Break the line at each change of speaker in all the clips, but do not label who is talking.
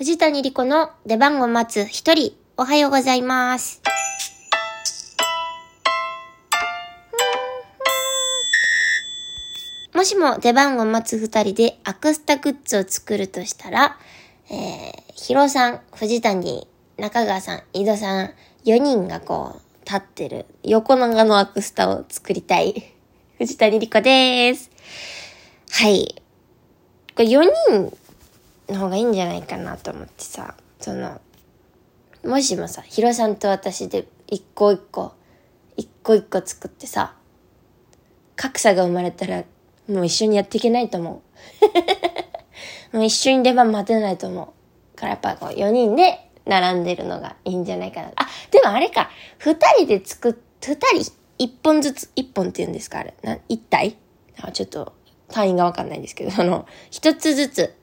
藤谷莉子の出番を待つ一人、おはようございます。もしも出番を待つ二人でアクスタグッズを作るとしたら、えー、ヒロさん、藤谷、中川さん、井戸さん、4人がこう、立ってる横長のアクスタを作りたい。藤谷莉子です。はい。これ4人の方がいいんじゃないかなと思ってさ、その、もしもさ、ヒロさんと私で一個一個、一個一個作ってさ、格差が生まれたら、もう一緒にやっていけないと思う。もう一緒に出番待てないと思う。からやっぱこう4人で並んでるのがいいんじゃないかな。あ、でもあれか。2人で作っ、2人1本ずつ、1本って言うんですかあれ。な、1体？あちょっと単位がわかんないんですけど、あの、1つずつ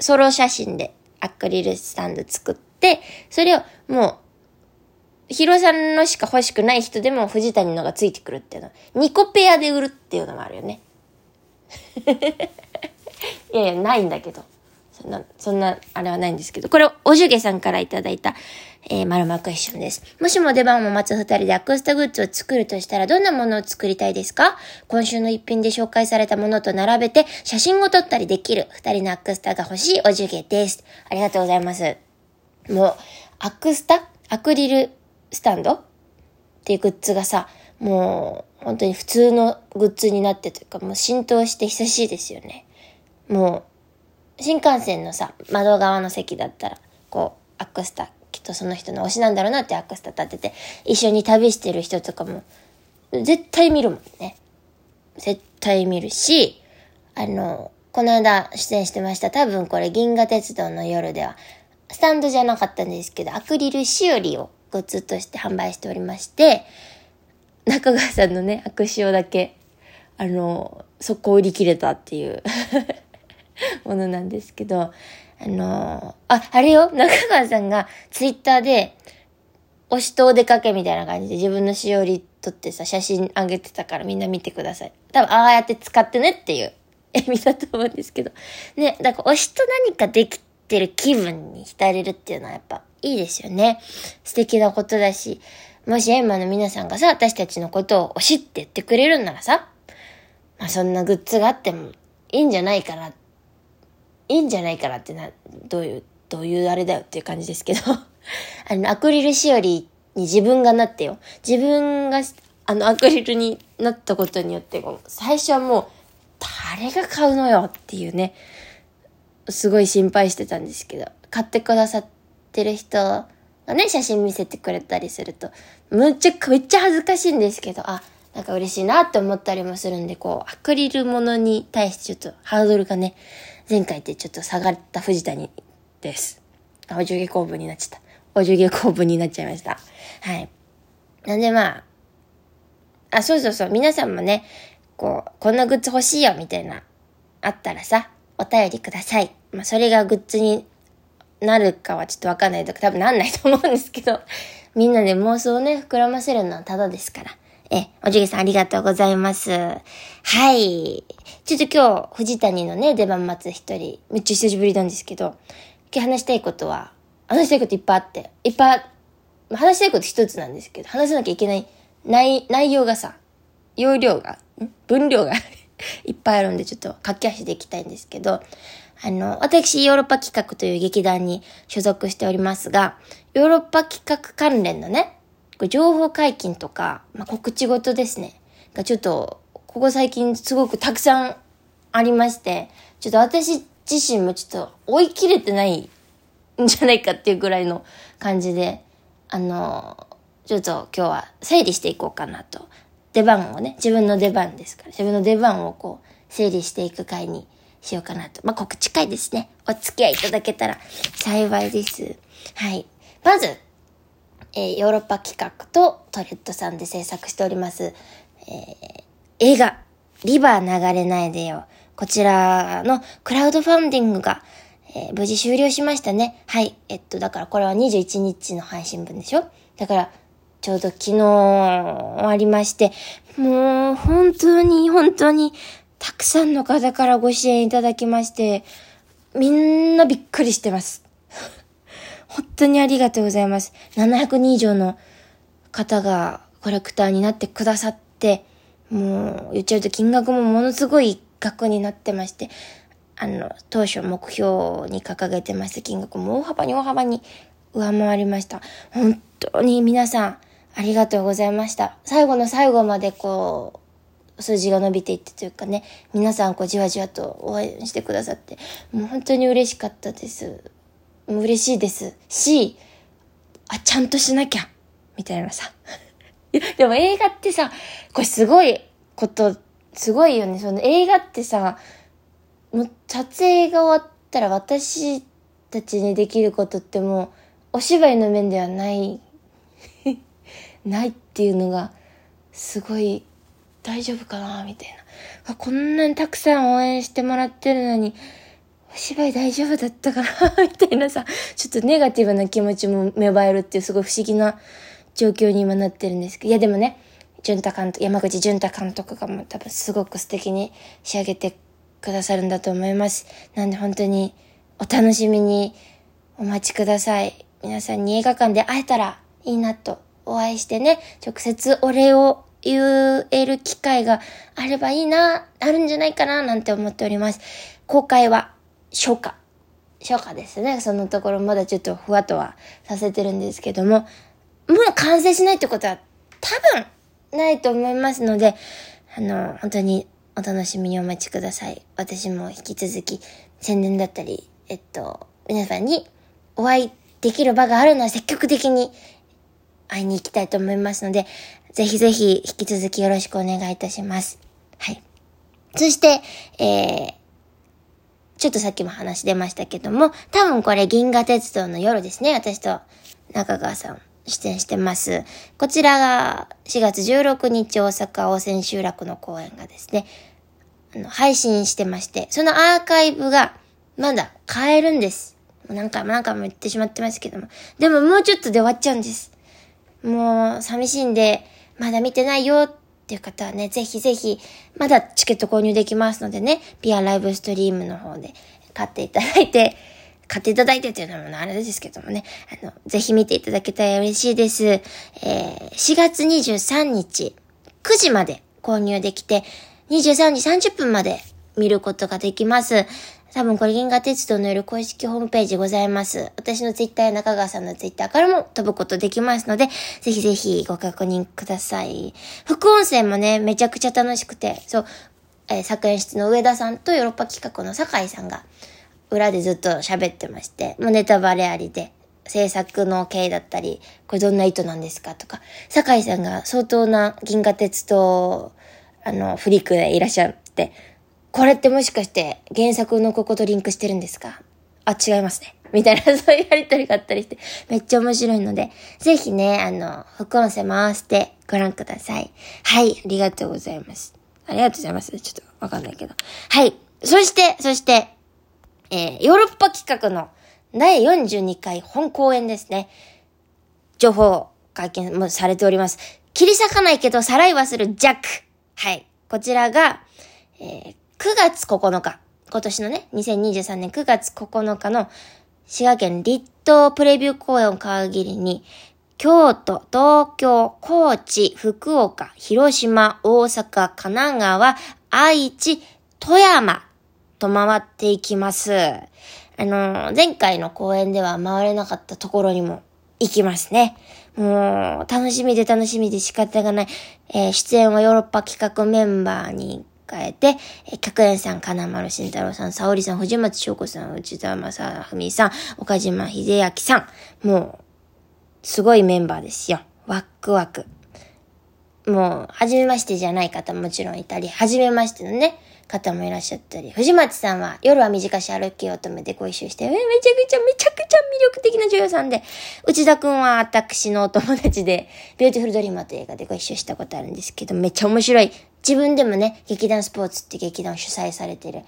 ソロ写真でアクリルスタンド作って、それをもう、ヒロさんのしか欲しくない人でも藤谷のがついてくるっていうの。2個ペアで売るっていうのもあるよね。いやいや、ないんだけど。そんな、そんな、あれはないんですけど。これ、おじゅげさんからいただいた、えー、丸まクエスチョンです。もしも出番を待つ二人でアクスタグッズを作るとしたら、どんなものを作りたいですか？今週の一品で紹介されたものと並べて、写真を撮ったりできる、二人のアクスタが欲しいおじゅげです。ありがとうございます。もう、アクスタアクリルスタンド？っていうグッズがさ、もう、本当に普通のグッズになってというか、もう浸透して久しいですよね。もう、新幹線のさ、窓側の席だったら、こう、アクスタ、きっとその人の推しなんだろうなってアクスタ立てて、一緒に旅してる人とかも、絶対見るもんね。絶対見るし、あの、この間出演してました。多分これ銀河鉄道の夜では、スタンドじゃなかったんですけど、アクリルしおりをグッズとして販売しておりまして、中川さんのね、握手をだけ、あの、速攻売り切れたっていう ものなんですけど、あの、あ、あれよ、中川さんがツイッターで、推しとお出かけみたいな感じで自分のしおり撮ってさ、写真あげてたからみんな見てください。多分、ああやって使ってねっていう 意味だと思うんですけど。ね、だから推しと何かできてる気分に浸れるっていうのはやっぱいいですよね。素敵なことだし、もし今の皆さんがさ、私たちのことを推しって言ってくれるんならさ、まあそんなグッズがあってもいいんじゃないかなって、いいんじゃないかなってな、どういう、どういうあれだよっていう感じですけど、あの、アクリルしおりに自分がなってよ。自分が、あの、アクリルになったことによって、最初はもう、誰が買うのよっていうね、すごい心配してたんですけど、買ってくださってる人がね、写真見せてくれたりすると、むっちゃ、めっちゃ恥ずかしいんですけど、あ、なんか嬉しいなって思ったりもするんで、こう、アクリルものに対してちょっとハードルがね、前回ってちょっと下がった藤谷です。あ、おじゅげ公文になっちゃった。おじゅげ公文になっちゃいました。はい。なんでまあ、あ、そうそうそう、皆さんもね、こう、こんなグッズ欲しいよ、みたいな、あったらさ、お便りください。まあ、それがグッズになるかはちょっとわかんないとか、多分なんないと思うんですけど、みんなで妄想をね、膨らませるのはただですから。え、おじげさんありがとうございます。はい。ちょっと今日、藤谷のね、出番待つ一人、めっちゃ久しぶりなんですけど、今日話したいことは、話したいこといっぱいあって、いっぱい、話したいこと一つなんですけど、話さなきゃいけない内、内容がさ、容量が、分量が いっぱいあるんで、ちょっと駆け足でいきたいんですけど、あの、私、ヨーロッパ企画という劇団に所属しておりますが、ヨーロッパ企画関連のね、情報解禁とか、まあ、告知事ですね、がちょっと、ここ最近すごくたくさんありまして、ちょっと私自身もちょっと追い切れてないんじゃないかっていうぐらいの感じで、あの、ちょっと今日は整理していこうかなと。出番をね、自分の出番ですから、自分の出番をこう、整理していく回にしようかなと。まあ、告知会ですね。お付き合いいただけたら幸いです。はい。まず、えヨーロッパ企画とトレッドさんで制作しております、え映画、リバー流れないでよ。こちらのクラウドファンディングが、えー無事終了しましたね。はい。えっと、だからこれは21日の配信分でしょ？だから、ちょうど昨日終わりまして、もう本当に本当にたくさんの方からご支援いただきまして、みんなびっくりしてます。本当にありがとうございます。700人以上の方がコレクターになってくださって、もう言っちゃうと金額もものすごい額になってまして、あの、当初目標に掲げてました金額も大幅に大幅に上回りました。本当に皆さん、ありがとうございました。最後の最後までこう、数字が伸びていってというかね、皆さんこうじわじわと応援してくださって、もう本当に嬉しかったです。もう嬉しいですし、あ、ちゃんとしなきゃ、みたいなさ。でも映画ってさ、これすごいこと、すごいよね。その映画ってさ、もう撮影が終わったら私たちにできることってもう、お芝居の面ではない ないっていうのが、すごい、大丈夫かな？みたいな。こんなにたくさん応援してもらってるのに、お芝居大丈夫だったかな？みたいなさ、ちょっとネガティブな気持ちも芽生えるっていうすごい不思議な状況に今なってるんですけど、いやでもね、潤太監督、山口潤太監督がもう多分すごく素敵に仕上げてくださるんだと思います。なんで本当にお楽しみにお待ちください。皆さんに映画館で会えたらいいなとお会いしてね、直接お礼を言える機会があればいいな、あるんじゃないかな、なんて思っております。公開は初夏。初夏ですね。そのところまだちょっとふわっとはさせてるんですけども、もう完成しないってことは多分ないと思いますので、あの、本当にお楽しみにお待ちください。私も引き続き宣伝だったり、えっと、皆さんにお会いできる場があるのは積極的に会いに行きたいと思いますので、ぜひぜひ引き続きよろしくお願いいたします。はい。そして、えー、ちょっとさっきも話出ましたけども、多分これ銀河鉄道の夜ですね。私と中川さん出演してます。こちらが4月16日大阪大千集落の公演がですね、あの、配信してまして、そのアーカイブがまだ買えるんです。何回も何回も言ってしまってますけども。でももうちょっとで終わっちゃうんです。もう寂しいんで、まだ見てないよっていう方はね、ぜひぜひ、まだチケット購入できますのでね、ピアライブストリームの方で買っていただいて、買っていただいてっていうのもあれですけどもね、あの、ぜひ見ていただけたら嬉しいです。えー、4月23日、9時まで購入できて、23時30分まで見ることができます。多分これ銀河鉄道の夜公式ホームページございます。私のツイッターや中川さんのツイッターからも飛ぶことできますので、ぜひぜひご確認ください。副音声もね、めちゃくちゃ楽しくて、そう、えー、作演室の上田さんとヨーロッパ企画の酒井さんが裏でずっと喋ってまして、もうネタバレありで、制作の経緯だったり、これどんな意図なんですかとか、酒井さんが相当な銀河鉄道、あの、フリークでいらっしゃって、これってもしかして原作のこことリンクしてるんですか？あ、違いますね。みたいな、そういうやりとりがあったりして、めっちゃ面白いので、ぜひね、あの、副音声回してご覧ください。はい、ありがとうございます。ありがとうございます。ちょっとわかんないけど。はい。そして、そして、えー、ヨーロッパ企画の第42回本公演ですね。情報会見もされております。切り裂かないけど、さらいはするジャック。はい。こちらが、えー、9月9日、今年のね、2023年9月9日の滋賀県立東プレビュー公演を皮切りに、京都、東京、高知、福岡、広島、大阪、神奈川、愛知、富山と回っていきます。あの、前回の公演では回れなかったところにも行きますね。もう、楽しみで楽しみで仕方がない。えー、出演はヨーロッパ企画メンバーに変えて、えー、客演さん、金丸慎太郎さん、沙織さん、藤松翔子さん、内田正文さん、岡島秀明さん。もう、すごいメンバーですよ。ワックワク。もう、初めましてじゃない方ももちろんいたり、初めましてのね、方もいらっしゃったり、藤松さんは夜は短し歩けよ乙女でご一緒して、えめちゃくちゃめちゃくちゃ魅力的な女優さんで、内田くんは私のお友達で、ビューティフルドリーマーという映画でご一緒したことあるんですけど、めっちゃ面白い。自分でもね、劇団スポーツって劇団主催されてる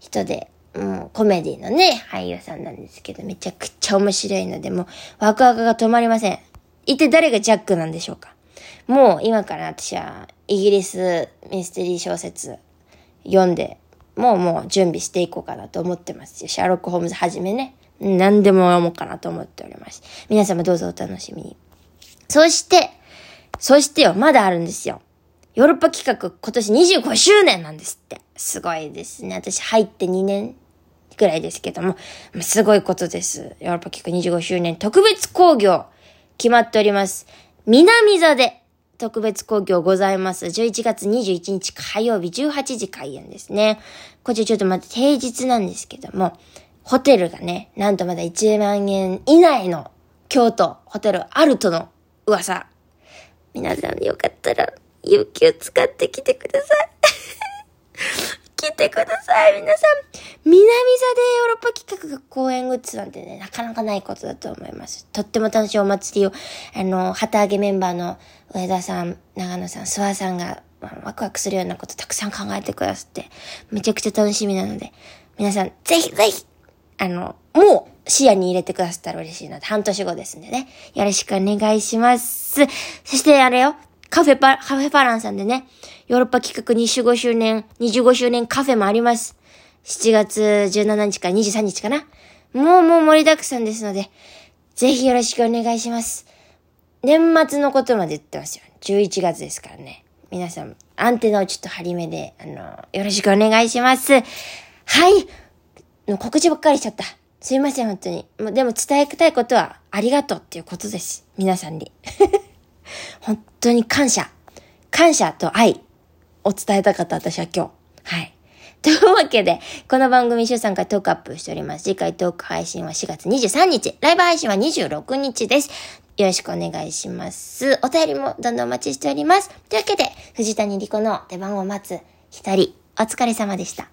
人で、うん、コメディのね、俳優さんなんですけど、めちゃくちゃ面白いので、もう、ワクワクが止まりません。一体誰がジャックなんでしょうかもう今から私はイギリスミステリー小説読んで、もうもう準備していこうかなと思ってますシャーロック・ホームズはじめね、何でも読もうかなと思っております。皆様どうぞお楽しみに。そして、そしてよ、まだあるんですよ。ヨーロッパ企画今年25周年なんですって。すごいですね。私入って2年ぐらいですけども、すごいことです。ヨーロッパ企画25周年特別工業決まっております。南座で特別工業ございます。11月21日火曜日18時開演ですね。こちらちょっとまた平日なんですけども、ホテルがね、なんとまだ1万円以内の京都ホテルあるとの噂。皆さんよかったら、有給使ってきてください。来てください、皆さん。南座でヨーロッパ企画が公演グッズなんてね、なかなかないことだと思います。とっても楽しいお祭りを、あの、旗揚げメンバーの上田さん、長野さん、諏訪さんが、ワクワクするようなことたくさん考えてくださって、めちゃくちゃ楽しみなので、皆さん、ぜひぜひ、あの、もう視野に入れてくださったら嬉しいな。半年後ですんでね。よろしくお願いします。そしてあれよ、カフェパ、カフェパランさんでね、ヨーロッパ企画25周年、25周年カフェもあります。7月17日から23日かな。もうもう盛りだくさんですので、ぜひよろしくお願いします。年末のことまで言ってますよ。11月ですからね。皆さん、アンテナをちょっと張り目で、あの、よろしくお願いします。はい。告知ばっかりしちゃった。すいません、本当に。でも伝えたいことは、ありがとうっていうことです。皆さんに。本当に感謝。感謝と愛を伝えたかった、私は今日。はい。というわけで、この番組週3回トークアップしております。次回トーク配信は4月23日。ライブ配信は26日です。よろしくお願いします。お便りもどんどんお待ちしております。というわけで、藤谷莉子の出番を待つ一人、お疲れ様でした。